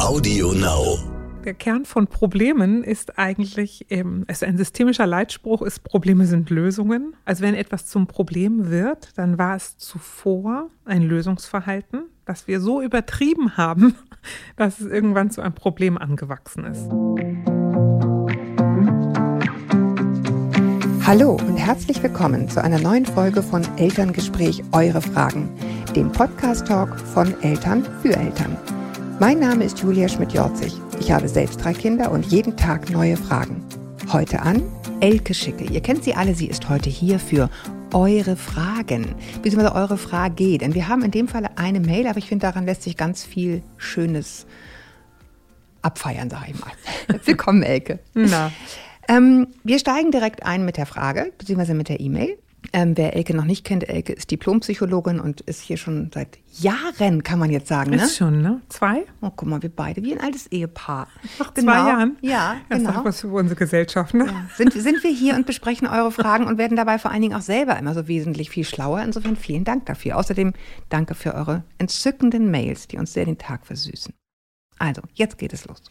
Audio Now. Der Kern von Problemen ist eigentlich, ähm, also ein systemischer Leitspruch ist, Probleme sind Lösungen. Also wenn etwas zum Problem wird, dann war es zuvor ein Lösungsverhalten, das wir so übertrieben haben, dass es irgendwann zu einem Problem angewachsen ist. Hallo und herzlich willkommen zu einer neuen Folge von Elterngespräch Eure Fragen, dem Podcast-Talk von Eltern für Eltern. Mein Name ist Julia Schmidt-Jorzig. Ich habe selbst drei Kinder und jeden Tag neue Fragen. Heute an Elke Schicke. Ihr kennt sie alle, sie ist heute hier für eure Fragen, beziehungsweise eure Frage. Denn wir haben in dem Fall eine Mail, aber ich finde, daran lässt sich ganz viel Schönes abfeiern, sage ich mal. Willkommen, Elke. Na. Ähm, wir steigen direkt ein mit der Frage, beziehungsweise mit der E-Mail. Ähm, wer Elke noch nicht kennt, Elke ist Diplompsychologin und ist hier schon seit Jahren, kann man jetzt sagen, ne? Ist schon, ne? Zwei? Oh, guck mal, wir beide wie ein altes Ehepaar. Nach zwei Jahren? Ja, Das genau. sagt was für unsere Gesellschaft, ne? Ja. Sind, sind wir hier und besprechen eure Fragen und werden dabei vor allen Dingen auch selber immer so wesentlich viel schlauer. Insofern vielen Dank dafür. Außerdem danke für eure entzückenden Mails, die uns sehr den Tag versüßen. Also, jetzt geht es los.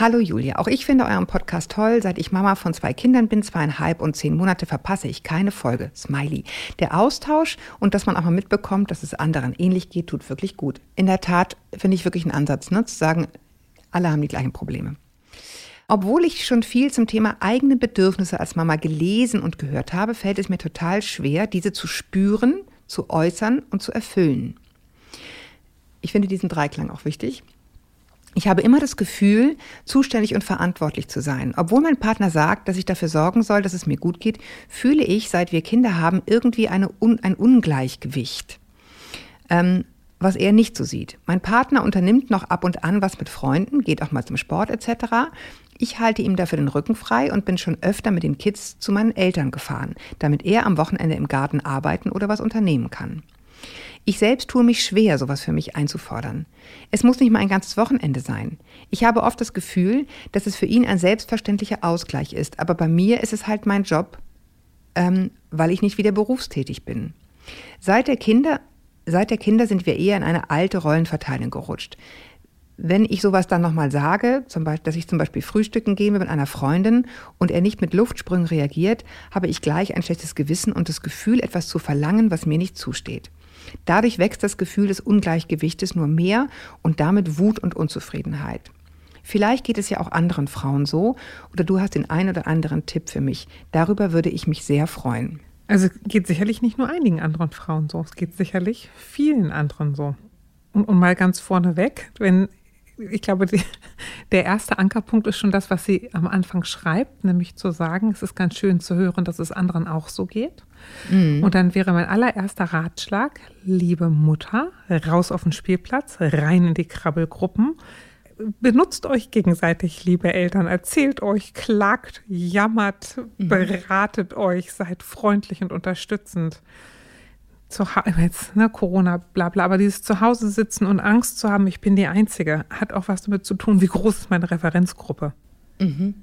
Hallo Julia, auch ich finde euren Podcast toll. Seit ich Mama von zwei Kindern bin, zweieinhalb und zehn Monate, verpasse ich keine Folge. Smiley. Der Austausch und dass man auch mal mitbekommt, dass es anderen ähnlich geht, tut wirklich gut. In der Tat finde ich wirklich einen Ansatz, ne, zu sagen, alle haben die gleichen Probleme. Obwohl ich schon viel zum Thema eigene Bedürfnisse als Mama gelesen und gehört habe, fällt es mir total schwer, diese zu spüren, zu äußern und zu erfüllen. Ich finde diesen Dreiklang auch wichtig. Ich habe immer das Gefühl, zuständig und verantwortlich zu sein. Obwohl mein Partner sagt, dass ich dafür sorgen soll, dass es mir gut geht, fühle ich, seit wir Kinder haben, irgendwie eine ein Ungleichgewicht. Ähm, was er nicht so sieht. Mein Partner unternimmt noch ab und an was mit Freunden, geht auch mal zum Sport etc. Ich halte ihm dafür den Rücken frei und bin schon öfter mit den Kids zu meinen Eltern gefahren, damit er am Wochenende im Garten arbeiten oder was unternehmen kann. Ich selbst tue mich schwer, sowas für mich einzufordern. Es muss nicht mal ein ganzes Wochenende sein. Ich habe oft das Gefühl, dass es für ihn ein selbstverständlicher Ausgleich ist, aber bei mir ist es halt mein Job, ähm, weil ich nicht wieder berufstätig bin. Seit der Kinder, seit der Kinder sind wir eher in eine alte Rollenverteilung gerutscht. Wenn ich sowas dann nochmal sage, zum Beispiel, dass ich zum Beispiel frühstücken gehe mit einer Freundin und er nicht mit Luftsprüngen reagiert, habe ich gleich ein schlechtes Gewissen und das Gefühl, etwas zu verlangen, was mir nicht zusteht. Dadurch wächst das Gefühl des Ungleichgewichtes nur mehr und damit Wut und Unzufriedenheit. Vielleicht geht es ja auch anderen Frauen so oder du hast den ein oder anderen Tipp für mich. Darüber würde ich mich sehr freuen. Also geht sicherlich nicht nur einigen anderen Frauen so, es geht sicherlich vielen anderen so. Und, und mal ganz vorneweg, wenn ich glaube, die, der erste Ankerpunkt ist schon das, was sie am Anfang schreibt, nämlich zu sagen, es ist ganz schön zu hören, dass es anderen auch so geht. Mhm. Und dann wäre mein allererster Ratschlag, liebe Mutter, raus auf den Spielplatz, rein in die Krabbelgruppen. Benutzt euch gegenseitig, liebe Eltern, erzählt euch, klagt, jammert, Mhm. beratet euch, seid freundlich und unterstützend zu jetzt, ne, Corona, bla bla, aber dieses Zuhause sitzen und Angst zu haben, ich bin die Einzige, hat auch was damit zu tun, wie groß ist meine Referenzgruppe. Mhm.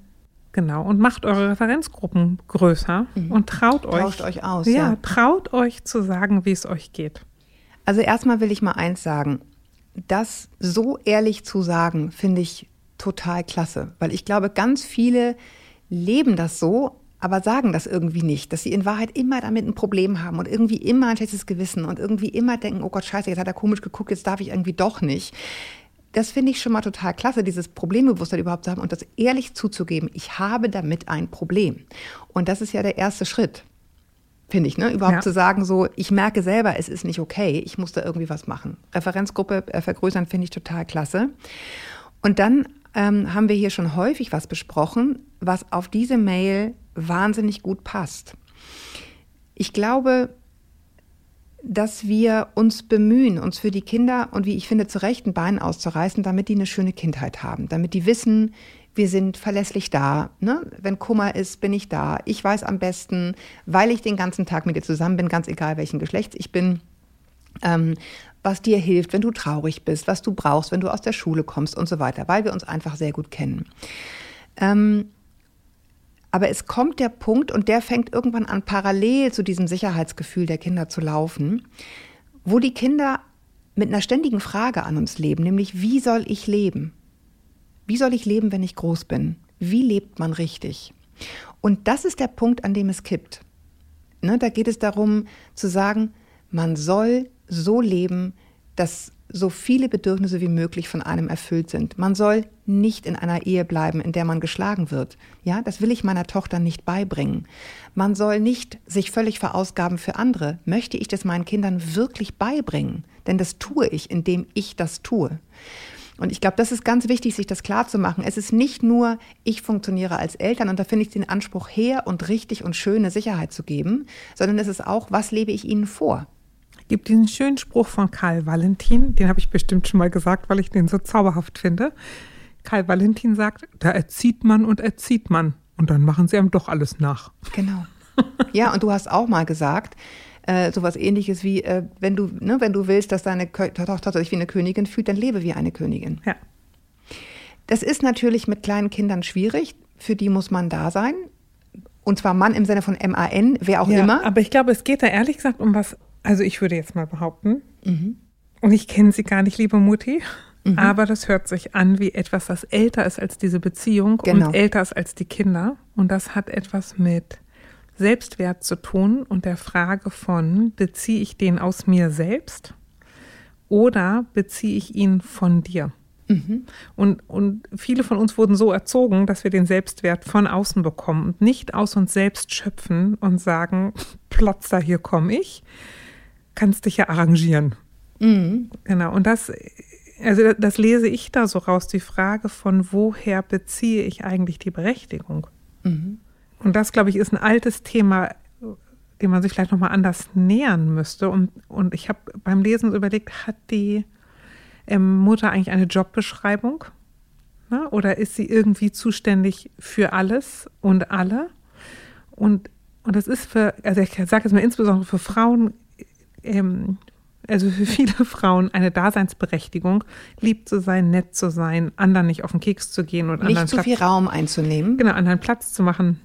Genau, und macht eure Referenzgruppen größer und traut euch. Tauscht euch aus, Ja, ja. traut euch zu sagen, wie es euch geht. Also erstmal will ich mal eins sagen. Das so ehrlich zu sagen, finde ich total klasse, weil ich glaube, ganz viele leben das so, aber sagen das irgendwie nicht, dass sie in Wahrheit immer damit ein Problem haben und irgendwie immer ein schlechtes Gewissen und irgendwie immer denken, oh Gott, scheiße, jetzt hat er komisch geguckt, jetzt darf ich irgendwie doch nicht. Das finde ich schon mal total klasse, dieses Problembewusstsein überhaupt zu haben und das ehrlich zuzugeben, ich habe damit ein Problem. Und das ist ja der erste Schritt finde ich, ne? Überhaupt Ja. zu sagen, so, ich merke selber, es ist nicht okay, ich muss da irgendwie was machen. Referenzgruppe äh, vergrößern finde ich total klasse. Und dann ähm, haben wir hier schon häufig was besprochen, was auf diese Mail wahnsinnig gut passt. Ich glaube, dass wir uns bemühen, uns für die Kinder und wie ich finde, zu rechten Beinen auszureißen, damit die eine schöne Kindheit haben, damit die wissen, wir sind verlässlich da. Ne? Wenn Kummer ist, bin ich da. Ich weiß am besten, weil ich den ganzen Tag mit dir zusammen bin, ganz egal welchen Geschlechts ich bin, ähm, was dir hilft, wenn du traurig bist, was du brauchst, wenn du aus der Schule kommst und so weiter, weil wir uns einfach sehr gut kennen. Ähm, aber es kommt der Punkt, und der fängt irgendwann an, parallel zu diesem Sicherheitsgefühl der Kinder zu laufen, wo die Kinder mit einer ständigen Frage an uns leben, nämlich wie soll ich leben? Wie soll ich leben, wenn ich groß bin? Wie lebt man richtig? Und das ist der Punkt, an dem es kippt. Ne, da geht es darum zu sagen, man soll so leben, dass so viele Bedürfnisse wie möglich von einem erfüllt sind. Man soll nicht in einer Ehe bleiben, in der man geschlagen wird. Ja, das will ich meiner Tochter nicht beibringen. Man soll nicht sich völlig verausgaben für andere. Möchte ich das meinen Kindern wirklich beibringen? Denn das tue ich, indem ich das tue. Und ich glaube, das ist ganz wichtig, sich das klar zu machen. Es ist nicht nur, ich funktioniere als Eltern und da finde ich den Anspruch her und richtig und schöne Sicherheit zu geben, sondern es ist auch, was lebe ich ihnen vor? Gibt diesen schönen Spruch von Karl Valentin, den habe ich bestimmt schon mal gesagt, weil ich den so zauberhaft finde. Karl Valentin sagt, da erzieht man und erzieht man und dann machen sie einem doch alles nach. Genau. Ja, und du hast auch mal gesagt, äh, sowas ähnliches wie, äh, wenn, du, ne, wenn du willst, dass deine Tochter sich wie eine Königin fühlt, dann lebe wie eine Königin. Ja. Das ist natürlich mit kleinen Kindern schwierig. Für die muss man da sein. Und zwar Mann im Sinne von M-A-N, wer auch ja, immer. Aber ich glaube, es geht da ehrlich gesagt um was also ich würde jetzt mal behaupten, mhm. und ich kenne sie gar nicht, liebe Mutti, mhm. aber das hört sich an wie etwas, das älter ist als diese Beziehung genau. und älter ist als die Kinder. Und das hat etwas mit Selbstwert zu tun und der Frage von, beziehe ich den aus mir selbst oder beziehe ich ihn von dir? Mhm. Und, und viele von uns wurden so erzogen, dass wir den Selbstwert von außen bekommen und nicht aus uns selbst schöpfen und sagen, Platz da, hier komme ich, kannst dich ja arrangieren. Mhm. Genau. Und das, also das lese ich da so raus, die Frage von woher beziehe ich eigentlich die Berechtigung? Mhm. Und das, glaube ich, ist ein altes Thema, dem man sich vielleicht nochmal anders nähern müsste. Und, und ich habe beim Lesen so überlegt, hat die ähm, Mutter eigentlich eine Jobbeschreibung? Na, oder ist sie irgendwie zuständig für alles und alle? Und, und das ist für, also ich sage jetzt mal insbesondere für Frauen ähm, also für viele Frauen eine Daseinsberechtigung, lieb zu sein, nett zu sein, anderen nicht auf den Keks zu gehen und nicht anderen zu Platz, viel Raum einzunehmen. Genau, anderen Platz zu machen.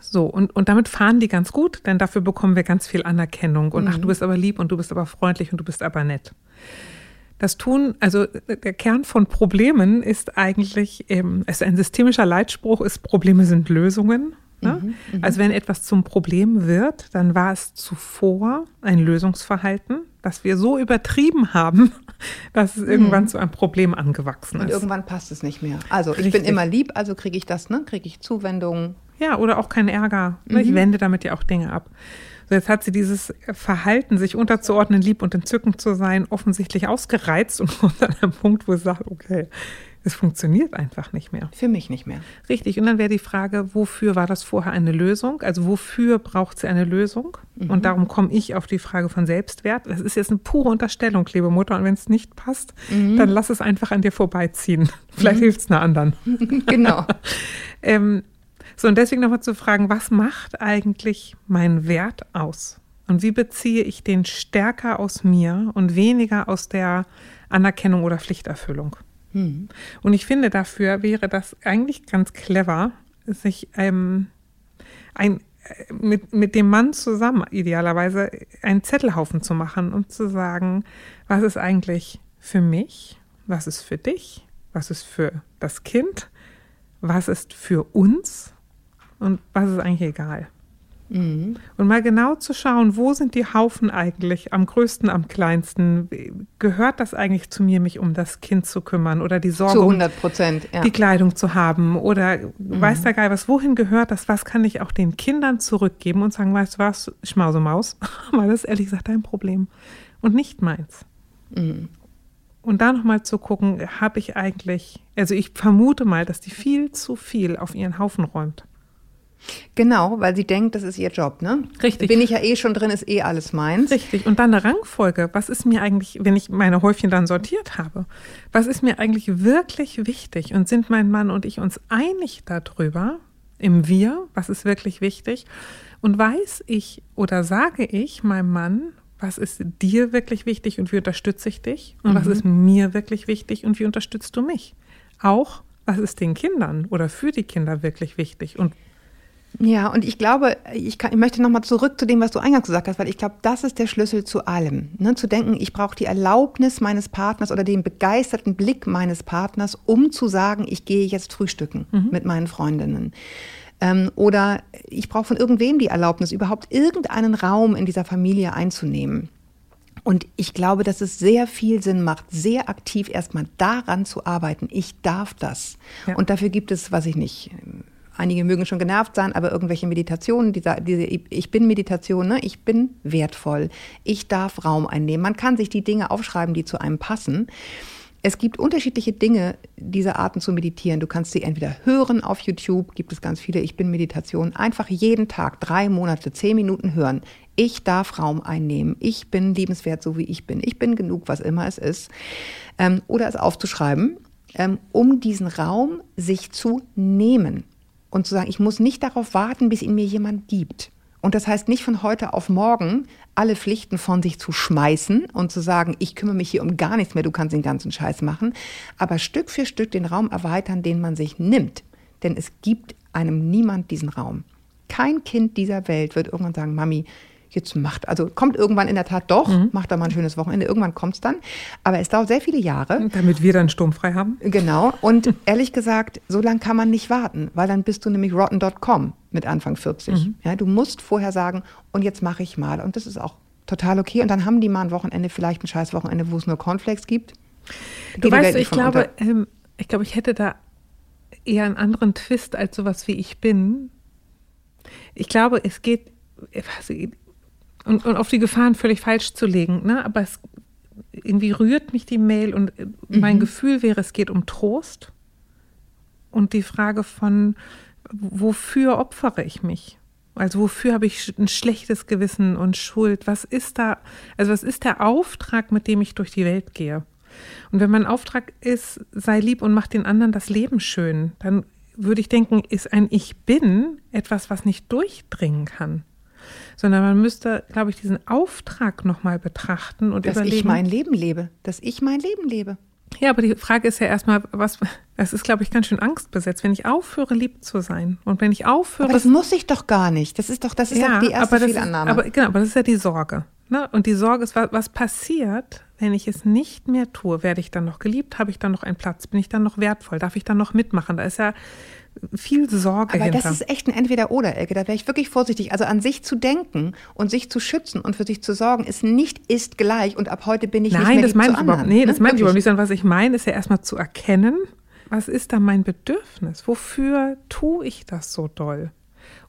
So, und, und damit fahren die ganz gut, denn dafür bekommen wir ganz viel Anerkennung. Und mhm. ach, du bist aber lieb und du bist aber freundlich und du bist aber nett. Das tun, also der Kern von Problemen ist eigentlich, ähm, also ein systemischer Leitspruch ist, Probleme sind Lösungen. Ne? Mhm, mhm, also wenn etwas zum Problem wird, dann war es zuvor ein Lösungsverhalten, das wir so übertrieben haben, dass es mhm. irgendwann zu einem Problem angewachsen ist. Und irgendwann passt es nicht mehr. Also Richtig. ich bin immer lieb, also kriege ich das, ne? Kriege ich Zuwendung. Ja, oder auch keinen Ärger. Mhm. Ich wende damit ja auch Dinge ab. So, jetzt hat sie dieses Verhalten, sich unterzuordnen, lieb und entzückend zu sein, offensichtlich ausgereizt und kommt an einem Punkt, wo sie sagt, okay, es funktioniert einfach nicht mehr. Für mich nicht mehr. Richtig. Und dann wäre die Frage, wofür war das vorher eine Lösung? Also wofür braucht sie eine Lösung? Mhm. Und darum komme ich auf die Frage von Selbstwert. Das ist jetzt eine pure Unterstellung, liebe Mutter. Und wenn es nicht passt, mhm. dann lass es einfach an dir vorbeiziehen. Vielleicht mhm. hilft es einer anderen. genau. ähm, so, und deswegen nochmal zu fragen, was macht eigentlich mein Wert aus? Und wie beziehe ich den stärker aus mir und weniger aus der Anerkennung oder Pflichterfüllung? Mhm. Und ich finde, dafür wäre das eigentlich ganz clever, sich ähm, ein, mit, mit dem Mann zusammen idealerweise einen Zettelhaufen zu machen und zu sagen, was ist eigentlich für mich, was ist für dich, was ist für das Kind, was ist für uns und was ist eigentlich egal. Mhm. Und mal genau zu schauen, wo sind die Haufen eigentlich am größten, am kleinsten? Gehört das eigentlich zu mir, mich um das Kind zu kümmern oder die Sorge, zu 100 Prozent, ja. die Kleidung zu haben? Oder mhm. weiß der Geil was, wohin gehört das? Was kann ich auch den Kindern zurückgeben und sagen, weißt du was, Schmausemaus? Weil das ist ehrlich gesagt dein Problem und nicht meins. Mhm. Und da nochmal zu gucken, habe ich eigentlich, also ich vermute mal, dass die viel zu viel auf ihren Haufen räumt. Genau, weil sie denkt, das ist ihr Job, ne? Richtig. Bin ich ja eh schon drin, ist eh alles meins. Richtig. Und dann eine Rangfolge. Was ist mir eigentlich, wenn ich meine Häufchen dann sortiert habe, was ist mir eigentlich wirklich wichtig? Und sind mein Mann und ich uns einig darüber, im Wir, was ist wirklich wichtig? Und weiß ich oder sage ich meinem Mann, was ist dir wirklich wichtig und wie unterstütze ich dich? Und mhm. was ist mir wirklich wichtig und wie unterstützt du mich? Auch, was ist den Kindern oder für die Kinder wirklich wichtig und Ja, und ich glaube, ich, kann, ich möchte nochmal zurück zu dem, was du eingangs gesagt hast, weil ich glaube, das ist der Schlüssel zu allem. Ne? Zu denken, ich brauche die Erlaubnis meines Partners oder den begeisterten Blick meines Partners, um zu sagen, ich gehe jetzt frühstücken mhm. mit meinen Freundinnen. Ähm, oder ich brauche von irgendwem die Erlaubnis, überhaupt irgendeinen Raum in dieser Familie einzunehmen. Und ich glaube, dass es sehr viel Sinn macht, sehr aktiv erstmal daran zu arbeiten. Ich darf das. Ja. Und dafür gibt es, was ich nicht, einige mögen schon genervt sein, aber irgendwelche Meditationen, diese, diese Ich bin Meditation, ne? ich bin wertvoll, ich darf Raum einnehmen. Man kann sich die Dinge aufschreiben, die zu einem passen. Es gibt unterschiedliche Dinge, diese Arten zu meditieren. Du kannst sie entweder hören auf YouTube, gibt es ganz viele Ich bin Meditation, einfach jeden Tag drei Monate, zehn Minuten hören. Ich darf Raum einnehmen. Ich bin liebenswert, so wie ich bin. Ich bin genug, was immer es ist. Ähm, oder es aufzuschreiben, ähm, um diesen Raum sich zu nehmen und zu sagen, ich muss nicht darauf warten, bis ihn mir jemand gibt. Und das heißt nicht von heute auf morgen alle Pflichten von sich zu schmeißen und zu sagen, ich kümmere mich hier um gar nichts mehr, du kannst den ganzen Scheiß machen, aber Stück für Stück den Raum erweitern, den man sich nimmt. Denn es gibt einem niemand diesen Raum. Kein Kind dieser Welt wird irgendwann sagen, Mami, jetzt macht, also kommt irgendwann in der Tat doch, mhm. macht da mal ein schönes Wochenende, irgendwann kommt es dann. Aber es dauert sehr viele Jahre. Damit wir dann sturmfrei haben. Genau. Und ehrlich gesagt, so lange kann man nicht warten, weil dann bist du nämlich rotten.com mit Anfang 40. Mhm. Ja, du musst vorher sagen, und jetzt mache ich mal. Und das ist auch total okay. Und dann haben die mal ein Wochenende, vielleicht ein scheiß Wochenende, wo es nur Cornflakes gibt. Du weißt, ich glaube, ähm, ich glaube, ich hätte da eher einen anderen Twist als sowas wie ich bin. Ich glaube, es geht, und, und auf die Gefahren völlig falsch zu legen. Ne? Aber es irgendwie rührt mich die Mail und äh, mein mhm. Gefühl wäre, es geht um Trost und die Frage von, wofür opfere ich mich? Also wofür habe ich ein schlechtes Gewissen und Schuld? Was ist da, also was ist der Auftrag, mit dem ich durch die Welt gehe? Und wenn mein Auftrag ist, sei lieb und mach den anderen das Leben schön, dann würde ich denken, ist ein Ich bin etwas, was nicht durchdringen kann sondern man müsste, glaube ich, diesen Auftrag nochmal betrachten und dass überlegen. Dass ich mein Leben lebe, dass ich mein Leben lebe. Ja, aber die Frage ist ja erstmal, was, es ist, glaube ich, ganz schön angstbesetzt, wenn ich aufhöre, lieb zu sein. Und wenn ich aufhöre. Aber das muss ich doch gar nicht. Das ist doch, das ist ja, die erste aber Fehlannahme. Ist, aber, genau, aber das ist ja die Sorge. Ne? Und die Sorge ist, was, was passiert, wenn ich es nicht mehr tue? Werde ich dann noch geliebt? Habe ich dann noch einen Platz? Bin ich dann noch wertvoll? Darf ich dann noch mitmachen? Da ist ja viel Sorge Aber hinter. das ist echt ein Entweder-Oder-Ecke. Da wäre ich wirklich vorsichtig. Also an sich zu denken und sich zu schützen und für sich zu sorgen, ist nicht ist gleich und ab heute bin ich Nein, nicht mehr das meine ich überhaupt, nee, das ne? meine ich überhaupt nicht, sondern was ich meine, ist ja erstmal zu erkennen, was ist da mein Bedürfnis? Wofür tue ich das so doll?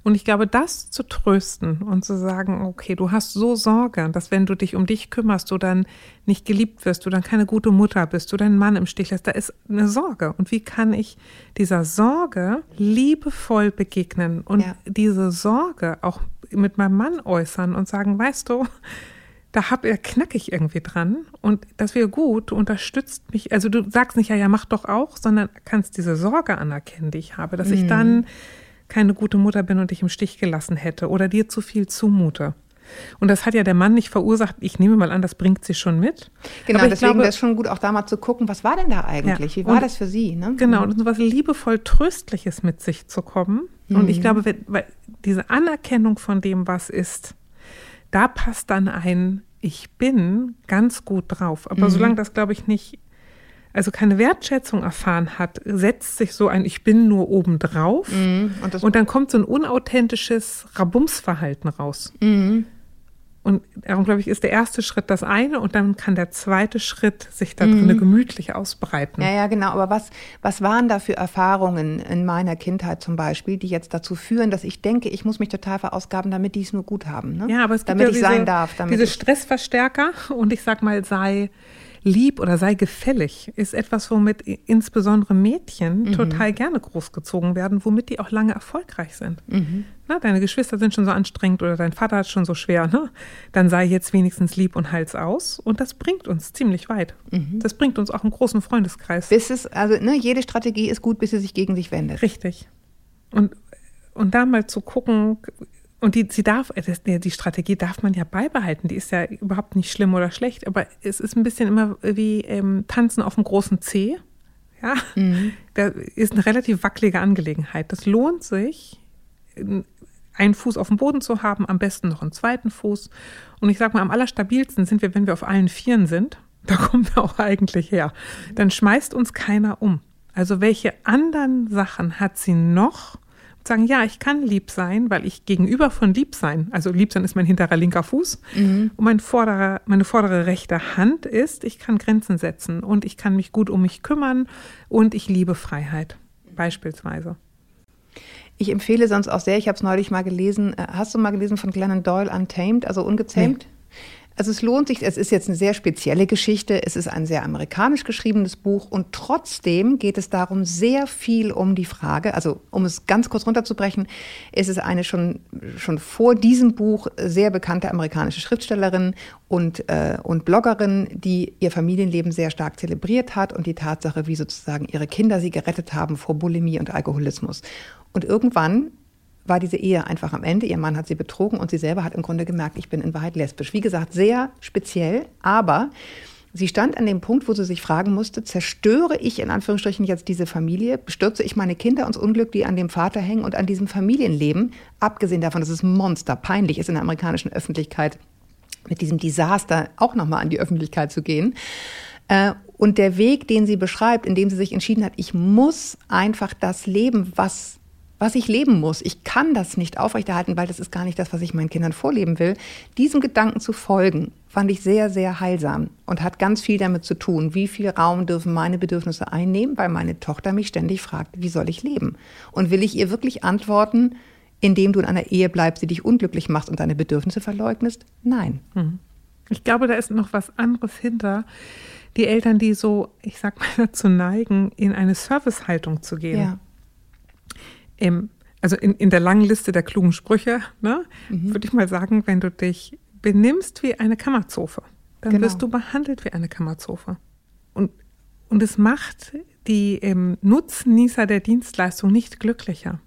Und ich glaube, das zu trösten und zu sagen, okay, du hast so Sorge, dass wenn du dich um dich kümmerst, du dann nicht geliebt wirst, du dann keine gute Mutter bist, du deinen Mann im Stich lässt, da ist eine Sorge. Und wie kann ich dieser Sorge liebevoll begegnen und ja. diese Sorge auch mit meinem Mann äußern und sagen, weißt du, da hab, da knack ich irgendwie dran und das wäre gut, du unterstützt mich, also du sagst nicht, ja, ja, mach doch auch, sondern kannst diese Sorge anerkennen, die ich habe, dass mhm. ich dann keine gute Mutter bin und dich im Stich gelassen hätte oder dir zu viel zumute. Und das hat ja der Mann nicht verursacht. Ich nehme mal an, das bringt sie schon mit. Genau, deswegen wäre es schon gut, auch da mal zu gucken, was war denn da eigentlich? Ja. Wie war und, das für sie? Ne? Genau, und so was liebevoll Tröstliches mit sich zu kommen. Mhm. Und ich mhm. glaube, weil diese Anerkennung von dem, was ist, da passt dann ein Ich bin ganz gut drauf. Aber mhm. solange das, glaube ich, nicht also keine Wertschätzung erfahren hat, setzt sich so ein Ich bin nur obendrauf mhm. und, und, dann kommt so ein unauthentisches Rabumsverhalten raus. Mhm. Und darum, glaube ich, ist der erste Schritt das eine und dann kann der zweite Schritt sich da drinnen mhm. gemütlich ausbreiten. Ja, ja, genau. Aber was, was waren da für Erfahrungen in meiner Kindheit zum Beispiel, die jetzt dazu führen, dass ich denke, ich muss mich total verausgaben, damit die es nur gut haben? Ne? Ja, aber es gibt damit ja ich diese, sein darf. Damit diese Stressverstärker und ich sag mal, sei lieb oder sei gefällig ist etwas, womit insbesondere Mädchen mhm. total gerne großgezogen werden, womit die auch lange erfolgreich sind. Mhm. Na, deine Geschwister sind schon so anstrengend oder dein Vater hat schon so schwer, ne? Dann sei jetzt wenigstens lieb und hals aus. Und das bringt uns ziemlich weit. Mhm. Das bringt uns auch einen großen Freundeskreis. Bis es, also ne, jede Strategie ist gut, bis sie sich gegen sich wendet. Richtig. Und, und da mal zu gucken, und die, sie darf, äh, die Strategie darf man ja beibehalten. Die ist ja überhaupt nicht schlimm oder schlecht, aber es ist ein bisschen immer wie ähm, Tanzen auf dem großen C. Ja, mhm. da ist eine relativ wackelige Angelegenheit. Das lohnt sich, einen Fuß auf dem Boden zu haben, am besten noch einen zweiten Fuß. Und ich sag mal, am allerstabilsten sind wir, wenn wir auf allen Vieren sind. Da kommen wir auch eigentlich her. Dann schmeißt uns keiner um. Also welche anderen Sachen hat sie noch? Sagen, ja, ich kann lieb sein, weil ich gegenüber von lieb sein, also lieb sein ist mein hinterer linker Fuß mhm. und mein vorderer, meine vordere rechte Hand ist, ich kann Grenzen setzen und ich kann mich gut um mich kümmern und ich liebe Freiheit, beispielsweise. Ich empfehle sonst auch sehr, ich habe es neulich mal gelesen, äh, hast du mal gelesen von Glennon Doyle Untamed, also ungezähmt? Nee. Also es lohnt sich, es ist jetzt eine sehr spezielle Geschichte, es ist ein sehr amerikanisch geschriebenes Buch und trotzdem geht es darum sehr viel um die Frage, also um es ganz kurz runterzubrechen, ist es eine schon, schon vor diesem Buch sehr bekannte amerikanische Schriftstellerin und, äh, und Bloggerin, die ihr Familienleben sehr stark zelebriert hat und die Tatsache, wie sozusagen ihre Kinder sie gerettet haben vor Bulimie und Alkoholismus. Und irgendwann war diese Ehe einfach am Ende. Ihr Mann hat sie betrogen und sie selber hat im Grunde gemerkt, ich bin in Wahrheit lesbisch. Wie gesagt, sehr speziell, aber sie stand an dem Punkt, wo sie sich fragen musste, zerstöre ich in Anführungsstrichen jetzt diese Familie, bestürze ich meine Kinder ins Unglück, die an dem Vater hängen und an diesem Familienleben, abgesehen davon, dass es Monster peinlich ist in der amerikanischen Öffentlichkeit, mit diesem Desaster auch nochmal an die Öffentlichkeit zu gehen. Äh, und der Weg, den sie beschreibt, in dem sie sich entschieden hat, ich muss einfach das leben, was was ich leben muss. Ich kann das nicht aufrechterhalten, weil das ist gar nicht das, was ich meinen Kindern vorleben will. Diesem Gedanken zu folgen, fand ich sehr, sehr heilsam und hat ganz viel damit zu tun, wie viel Raum dürfen meine Bedürfnisse einnehmen, weil meine Tochter mich ständig fragt, wie soll ich leben? Und will ich ihr wirklich antworten, indem du in einer Ehe bleibst, die dich unglücklich macht und deine Bedürfnisse verleugnest? Nein. Hm. Ich glaube, da ist noch was anderes hinter. Die Eltern, die so, ich sag mal, dazu neigen, in eine Servicehaltung zu gehen. Ja im, also in, in der langen Liste der klugen Sprüche, ne, mhm. würde ich mal sagen, wenn du dich benimmst wie eine Kammerzofe, dann genau. wirst du behandelt wie eine Kammerzofe. Und, und es macht die ähm, Nutznießer der Dienstleistung nicht glücklicher.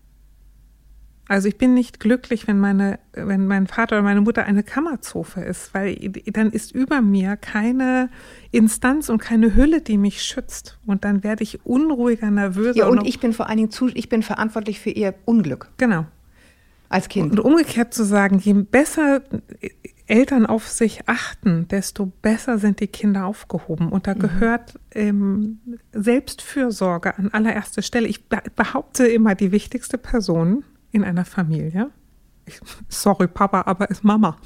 Also ich bin nicht glücklich, wenn meine, wenn mein Vater oder meine Mutter eine Kammerzofe ist, weil dann ist über mir keine Instanz und keine Hülle, die mich schützt. Und dann werde ich unruhiger, nervöser. Ja, und ich bin vor allen Dingen zu, ich bin verantwortlich für ihr Unglück. Genau. Als Kind. Und umgekehrt zu sagen, je besser Eltern auf sich achten, desto besser sind die Kinder aufgehoben. Und da mhm. gehört ähm, Selbstfürsorge an allererster Stelle. Ich behaupte immer, die wichtigste Person in einer Familie, ich, sorry Papa, aber ist Mama.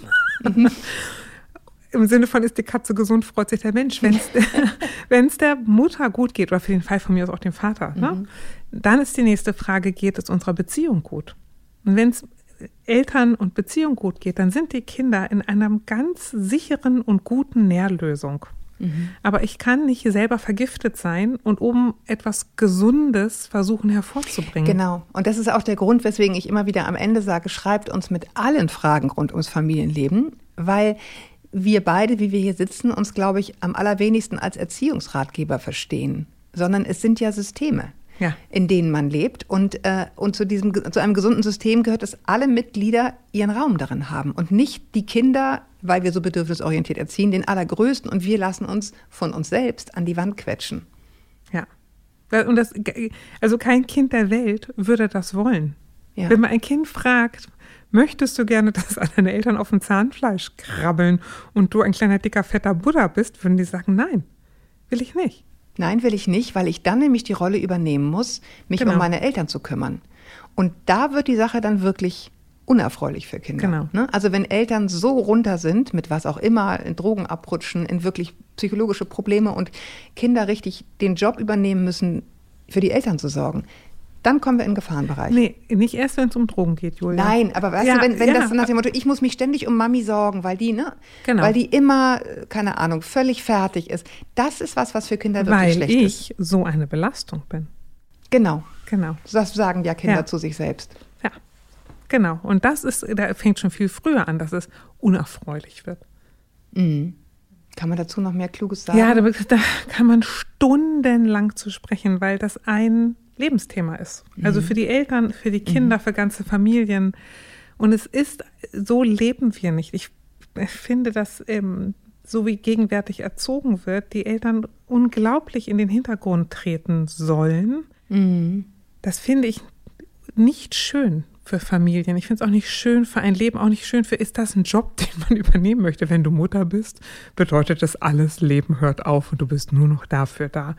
Mhm. Im Sinne von, ist die Katze gesund, freut sich der Mensch. Wenn es der Mutter gut geht, oder für den Fall von mir aus auch dem Vater, ne? mhm. ne? dann ist die nächste Frage, geht es unserer Beziehung gut? Und wenn es Eltern und Beziehung gut geht, dann sind die Kinder in einer ganz sicheren und guten Nährlösung. Mhm. Aber ich kann nicht selber vergiftet sein und oben etwas Gesundes versuchen hervorzubringen. Genau. Und das ist auch der Grund, weswegen ich immer wieder am Ende sage, schreibt uns mit allen Fragen rund ums Familienleben, weil wir beide, wie wir hier sitzen, uns, glaube ich, am allerwenigsten als Erziehungsratgeber verstehen, sondern es sind ja Systeme. Ja. in denen man lebt. Und, äh, und zu, diesem, zu einem gesunden System gehört, dass alle Mitglieder ihren Raum darin haben und nicht die Kinder weil wir so bedürfnisorientiert erziehen, den allergrößten und wir lassen uns von uns selbst an die Wand quetschen. Ja. Und das, also kein Kind der Welt würde das wollen. Ja. Wenn man ein Kind fragt, möchtest du gerne, dass deine Eltern auf dem Zahnfleisch krabbeln und du ein kleiner dicker fetter Buddha bist, würden die sagen, nein, will ich nicht. Nein, will ich nicht, weil ich dann nämlich die Rolle übernehmen muss, mich genau. um meine Eltern zu kümmern. Und da wird die Sache dann wirklich unerfreulich für Kinder. Genau. Ne? Also wenn Eltern so runter sind, mit was auch immer, in Drogen abrutschen, in wirklich psychologische Probleme und Kinder richtig den Job übernehmen müssen, für die Eltern zu sorgen, dann kommen wir in den Gefahrenbereich. Nee, nicht erst, wenn es um Drogen geht, Julia. Nein, aber weißt ja, du, wenn, wenn ja. das nach dem Motto, ich muss mich ständig um Mami sorgen, weil die, ne, genau. weil die immer, keine Ahnung, völlig fertig ist. Das ist was, was für Kinder wirklich weil schlecht ist. Weil ich so eine Belastung bin. Genau. Genau. Das sagen ja Kinder ja. zu sich selbst. Genau. Und das ist, da fängt schon viel früher an, dass es unerfreulich wird. Mhm. Kann man dazu noch mehr Kluges sagen? Ja, da, da, kann man stundenlang zu sprechen, weil das ein Lebensthema ist. Also mhm. Also für die Eltern, für die Kinder, mhm. für ganze Familien. Und es ist, so leben wir nicht. Ich finde, dass ähm, so wie gegenwärtig erzogen wird, die Eltern unglaublich in den Hintergrund treten sollen. Mhm. Das finde ich nicht schön für Familien. Ich finde es auch nicht schön für ein Leben, auch nicht schön für, ist das ein Job, den man übernehmen möchte? Wenn du Mutter bist, bedeutet das alles, Leben hört auf und du bist nur noch dafür da.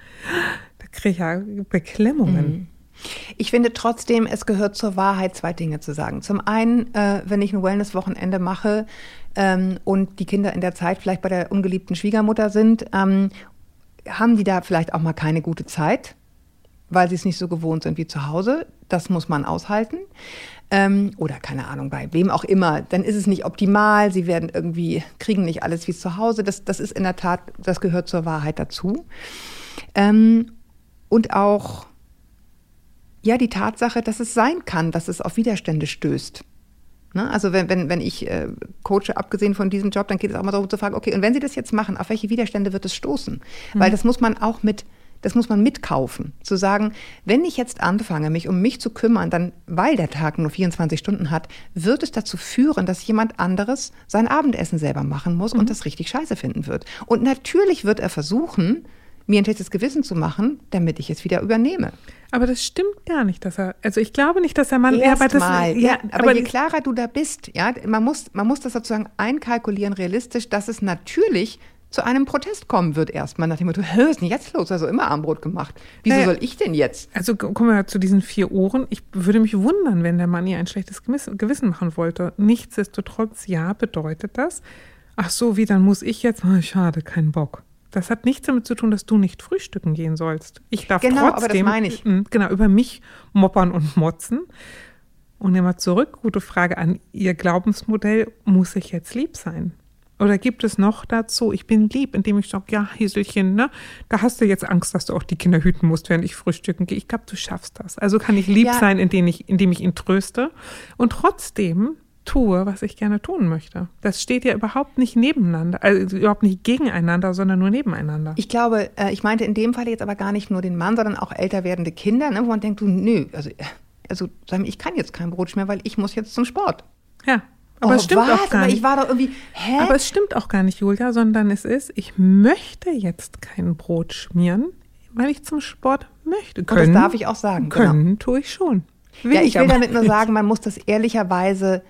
Da kriege ich ja Beklemmungen. Mhm. Ich finde trotzdem, es gehört zur Wahrheit, zwei Dinge zu sagen. Zum einen, äh, wenn ich ein Wellness-Wochenende mache ähm, und die Kinder in der Zeit vielleicht bei der ungeliebten Schwiegermutter sind, ähm, haben die da vielleicht auch mal keine gute Zeit, weil sie es nicht so gewohnt sind wie zu Hause. Das muss man aushalten. Ähm, oder keine Ahnung, bei wem auch immer. Dann ist es nicht optimal. Sie werden irgendwie, kriegen nicht alles wie zu Hause. Das, das ist in der Tat, das gehört zur Wahrheit dazu. Ähm, und auch ja die Tatsache, dass es sein kann, dass es auf Widerstände stößt. Ne? Also wenn, wenn, wenn ich äh, coache, abgesehen von diesem Job, dann geht es auch mal darum zu fragen, okay, und wenn Sie das jetzt machen, auf welche Widerstände wird es stoßen? Mhm. Weil das muss man auch mit, das muss man mitkaufen. Zu sagen, wenn ich jetzt anfange, mich um mich zu kümmern, dann, weil der Tag nur 24 Stunden hat, wird es dazu führen, dass jemand anderes sein Abendessen selber machen muss mhm. und das richtig scheiße finden wird. Und natürlich wird er versuchen, mir ein schlechtes Gewissen zu machen, damit ich es wieder übernehme. Aber das stimmt gar nicht, dass er, also ich glaube nicht, dass der Mann Erst ja, mal, ja, aber, aber je klarer du da bist, ja, man muss, man muss das sozusagen einkalkulieren realistisch, dass es natürlich zu einem Protest kommen wird erstmal nach dem Motto, was ist denn jetzt los? Also immer Armbrot gemacht. Wieso naja, soll ich denn jetzt? Also kommen wir zu diesen vier Ohren. Ich würde mich wundern, wenn der Mann ihr ein schlechtes Gewissen machen wollte. Nichtsdestotrotz, ja, bedeutet das. Ach so, wie, dann muss ich jetzt, oh, schade, kein Bock. Das hat nichts damit zu tun, dass du nicht frühstücken gehen sollst. Ich darf genau, trotzdem aber das meine ich. genau über mich moppern und motzen. Und immer zurück, gute Frage an Ihr Glaubensmodell, muss ich jetzt lieb sein? Oder gibt es noch dazu, ich bin lieb, indem ich sage, ja, Häselchen, ne, da hast du jetzt Angst, dass du auch die Kinder hüten musst, während ich frühstücken gehe. Ich glaube, du schaffst das. Also kann ich lieb ja. sein, indem ich, indem ich ihn tröste. Und trotzdem tue, was ich gerne tun möchte. Das steht ja überhaupt nicht nebeneinander, also überhaupt nicht gegeneinander, sondern nur nebeneinander. Ich glaube, äh, ich meinte in dem Fall jetzt aber gar nicht nur den Mann, sondern auch älter werdende Kinder, ne, wo man denkt, du, nö, also, äh, also ich kann jetzt kein Brot mehr, weil ich muss jetzt zum Sport. Ja. Aber oh, es stimmt was? auch gar nicht. ich war doch irgendwie, hä? Aber es stimmt auch gar nicht, Julia, sondern es ist, ich möchte jetzt kein Brot schmieren, weil ich zum Sport möchte. Können, Und das darf ich auch sagen. Genau. Können genau. tue ich schon. Will ja, ich will damit nur sagen, man muss das ehrlicherweise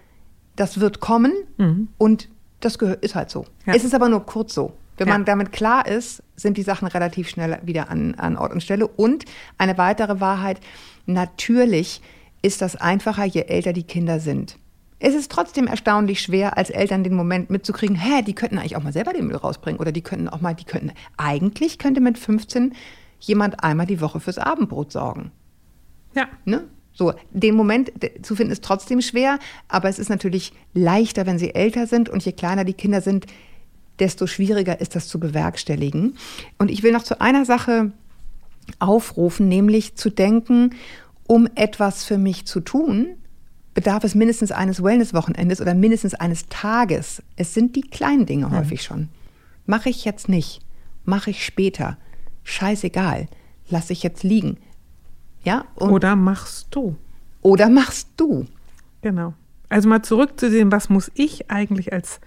das wird kommen mhm. und das ist halt so. Ja. Es ist aber nur kurz so. Wenn ja. man damit klar ist, sind die Sachen relativ schnell wieder an, an Ort und Stelle. Und eine weitere Wahrheit, natürlich ist das einfacher, je älter die Kinder sind. Es ist trotzdem erstaunlich schwer, als Eltern den Moment mitzukriegen, hä, die könnten eigentlich auch mal selber den Müll rausbringen oder die könnten auch mal, die könnten, eigentlich könnte mit 15 jemand einmal die Woche fürs Abendbrot sorgen. Ja. Ne? So, den Moment zu finden ist trotzdem schwer, aber es ist natürlich leichter, wenn sie älter sind und je kleiner die Kinder sind, desto schwieriger ist das zu bewerkstelligen. Und ich will noch zu einer Sache aufrufen, nämlich zu denken, um etwas für mich zu tun, bedarf es mindestens eines Wellness-Wochenendes oder mindestens eines Tages. Es sind die kleinen Dinge mhm. häufig schon. Mache ich jetzt nicht, mache ich später. Scheißegal, lasse ich jetzt liegen. Ja? Und oder machst du. Oder machst du. Genau. Also mal zurückzusehen, was muss ich eigentlich als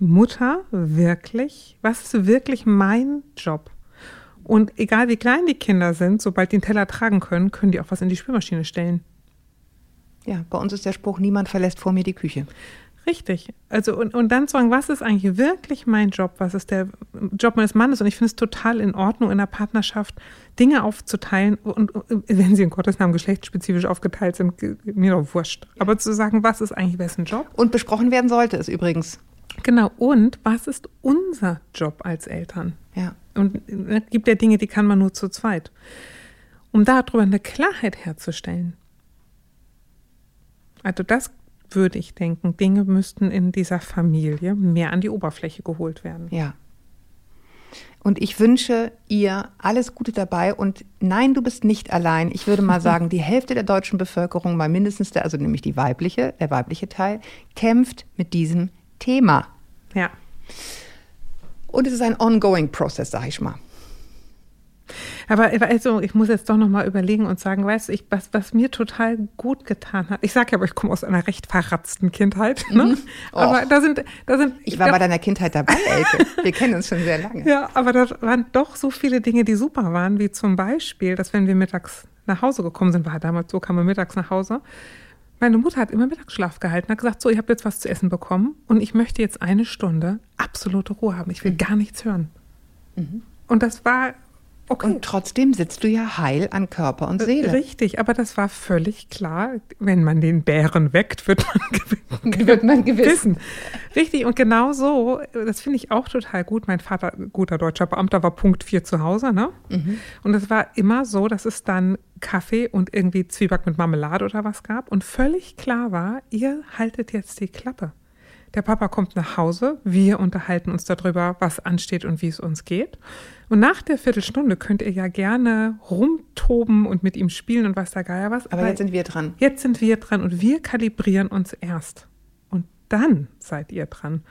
Mutter wirklich, was ist wirklich mein Job? Und egal wie klein die Kinder sind, sobald die den Teller tragen können, können die auch was in die Spülmaschine stellen. Ja, bei uns ist der Spruch, niemand verlässt vor mir die Küche. Richtig. Also und, und dann zu sagen, was ist eigentlich wirklich mein Job? Was ist der Job meines Mannes? Und ich finde es total in Ordnung, in der Partnerschaft Dinge aufzuteilen und, und wenn sie in Gottes Namen geschlechtsspezifisch aufgeteilt sind, mir doch wurscht. Aber zu sagen, was ist eigentlich wessen Job? Und besprochen werden sollte es übrigens. Genau. Und was ist unser Job als Eltern? Ja. Und es gibt ja Dinge, die kann man nur zu zweit. Um darüber eine Klarheit herzustellen. Also das würde ich denken, Dinge müssten in dieser Familie mehr an die Oberfläche geholt werden. Ja. Und ich wünsche ihr alles Gute dabei. Und nein, du bist nicht allein. Ich würde mal sagen, die Hälfte der deutschen Bevölkerung, mal mindestens der, also nämlich die weibliche, der weibliche Teil, kämpft mit diesem Thema. Ja. Und es ist ein ongoing Prozess, sag ich mal. Aber also, ich muss jetzt doch noch mal überlegen und sagen, weißt du, ich, was, was mir total gut getan hat. Ich sage ja, aber ich komme aus einer recht verratzten Kindheit. Ne? Mhm. Aber da sind, da sind. Ich war da, bei deiner Kindheit dabei, Elke. Wir kennen uns schon sehr lange. Ja, aber da waren doch so viele Dinge, die super waren, wie zum Beispiel, dass wenn wir mittags nach Hause gekommen sind, war damals so, kam man mittags nach Hause, Meine Mutter hat immer Mittagsschlaf gehalten, hat gesagt, so, ich habe jetzt was zu essen bekommen und ich möchte jetzt eine Stunde absolute Ruhe haben. Ich will gar nichts hören. Und das war okay. Und trotzdem sitzt du ja heil an Körper und Seele. Richtig, aber das war völlig klar. Wenn man den Bären weckt, wird man, gew Wird man gewiss. wissen. Richtig, und genau so, das finde ich auch total gut. Mein Vater, guter deutscher Beamter, war Punkt 4 zu Hause, ne? Und es war immer so, dass es dann Kaffee und irgendwie Zwieback mit Marmelade oder was gab. Und völlig klar war, ihr haltet jetzt die Klappe. Der Papa kommt nach Hause, wir unterhalten uns darüber, was ansteht und wie es uns geht. Und nach der Viertelstunde könnt ihr ja gerne rumtoben und mit ihm spielen und was da Geier was. Aber jetzt sind wir dran. Jetzt sind wir dran und wir kalibrieren uns erst. Und dann seid ihr dran.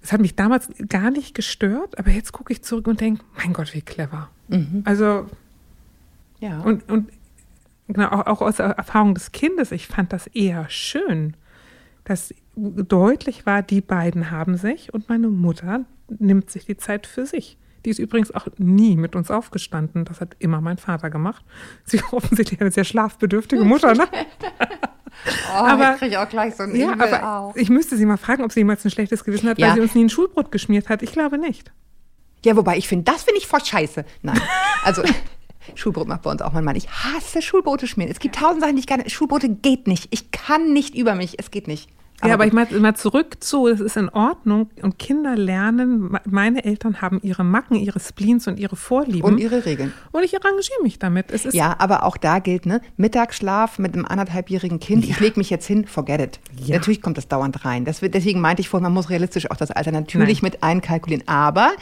Das hat mich damals gar nicht gestört, aber jetzt gucke ich zurück und denke, mein Gott, wie clever. Also, Ja. und, und genau, auch, auch aus der Erfahrung des Kindes, ich fand das eher schön, dass deutlich war, die beiden haben sich und meine Mutter nimmt sich die Zeit für sich. Die ist übrigens auch nie mit uns aufgestanden. Das hat immer mein Vater gemacht. Sie ist offensichtlich eine sehr schlafbedürftige Mutter, ne? oh, aber- ich kriege auch gleich so ein Ja, aber auch. ich müsste sie mal fragen, ob sie jemals ein schlechtes Gewissen hat, Ja. weil sie uns nie ein Schulbrot geschmiert hat. Ich glaube nicht. Ja, wobei ich finde, das finde ich voll scheiße. Nein. Also, Schulbrot macht bei uns auch mein Mann. Ich hasse Schulbrote schmieren. Es gibt tausend Sachen, die ich gerne. Schulbrote geht nicht. Ich kann nicht über mich. Es geht nicht. Ja, aber ich meine mal zurück zu, das ist in Ordnung und Kinder lernen, me- meine Eltern haben ihre Macken, ihre Spleens und ihre Vorlieben Und ihre Regeln. und ich arrangiere mich damit. Es ist Ja, aber auch da gilt, ne? Mittagsschlaf mit einem anderthalbjährigen Kind. Ich lege mich jetzt hin, forget it. Ja. Natürlich kommt das dauernd rein. Das wird, deswegen meinte ich vorhin, man muss realistisch auch das Alter natürlich Nein. mit einkalkulieren. Aber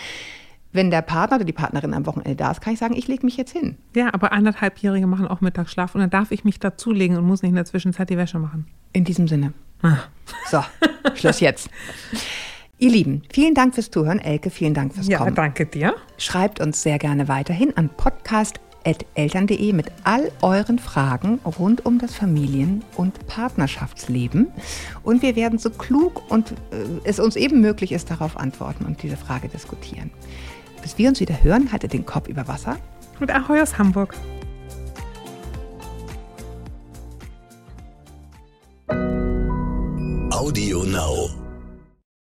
wenn der Partner oder die Partnerin am Wochenende da ist, kann ich sagen, ich lege mich jetzt hin. Ja, aber anderthalbjährige machen auch Mittagsschlaf und dann darf ich mich dazulegen und muss nicht in der Zwischenzeit die Wäsche machen. In diesem Sinne. Ah. So, Schluss jetzt. Ihr Lieben, vielen Dank fürs Zuhören. Elke, vielen Dank fürs Ja, Kommen. danke dir. Schreibt uns sehr gerne weiterhin an podcast.eltern.de mit all euren Fragen rund um das Familien- und Partnerschaftsleben. Und wir werden so klug und äh, es uns eben möglich ist, darauf antworten und diese Frage diskutieren. Bis wir uns wieder hören, haltet den Kopf über Wasser. Und Ahoi aus Hamburg. Audio Now.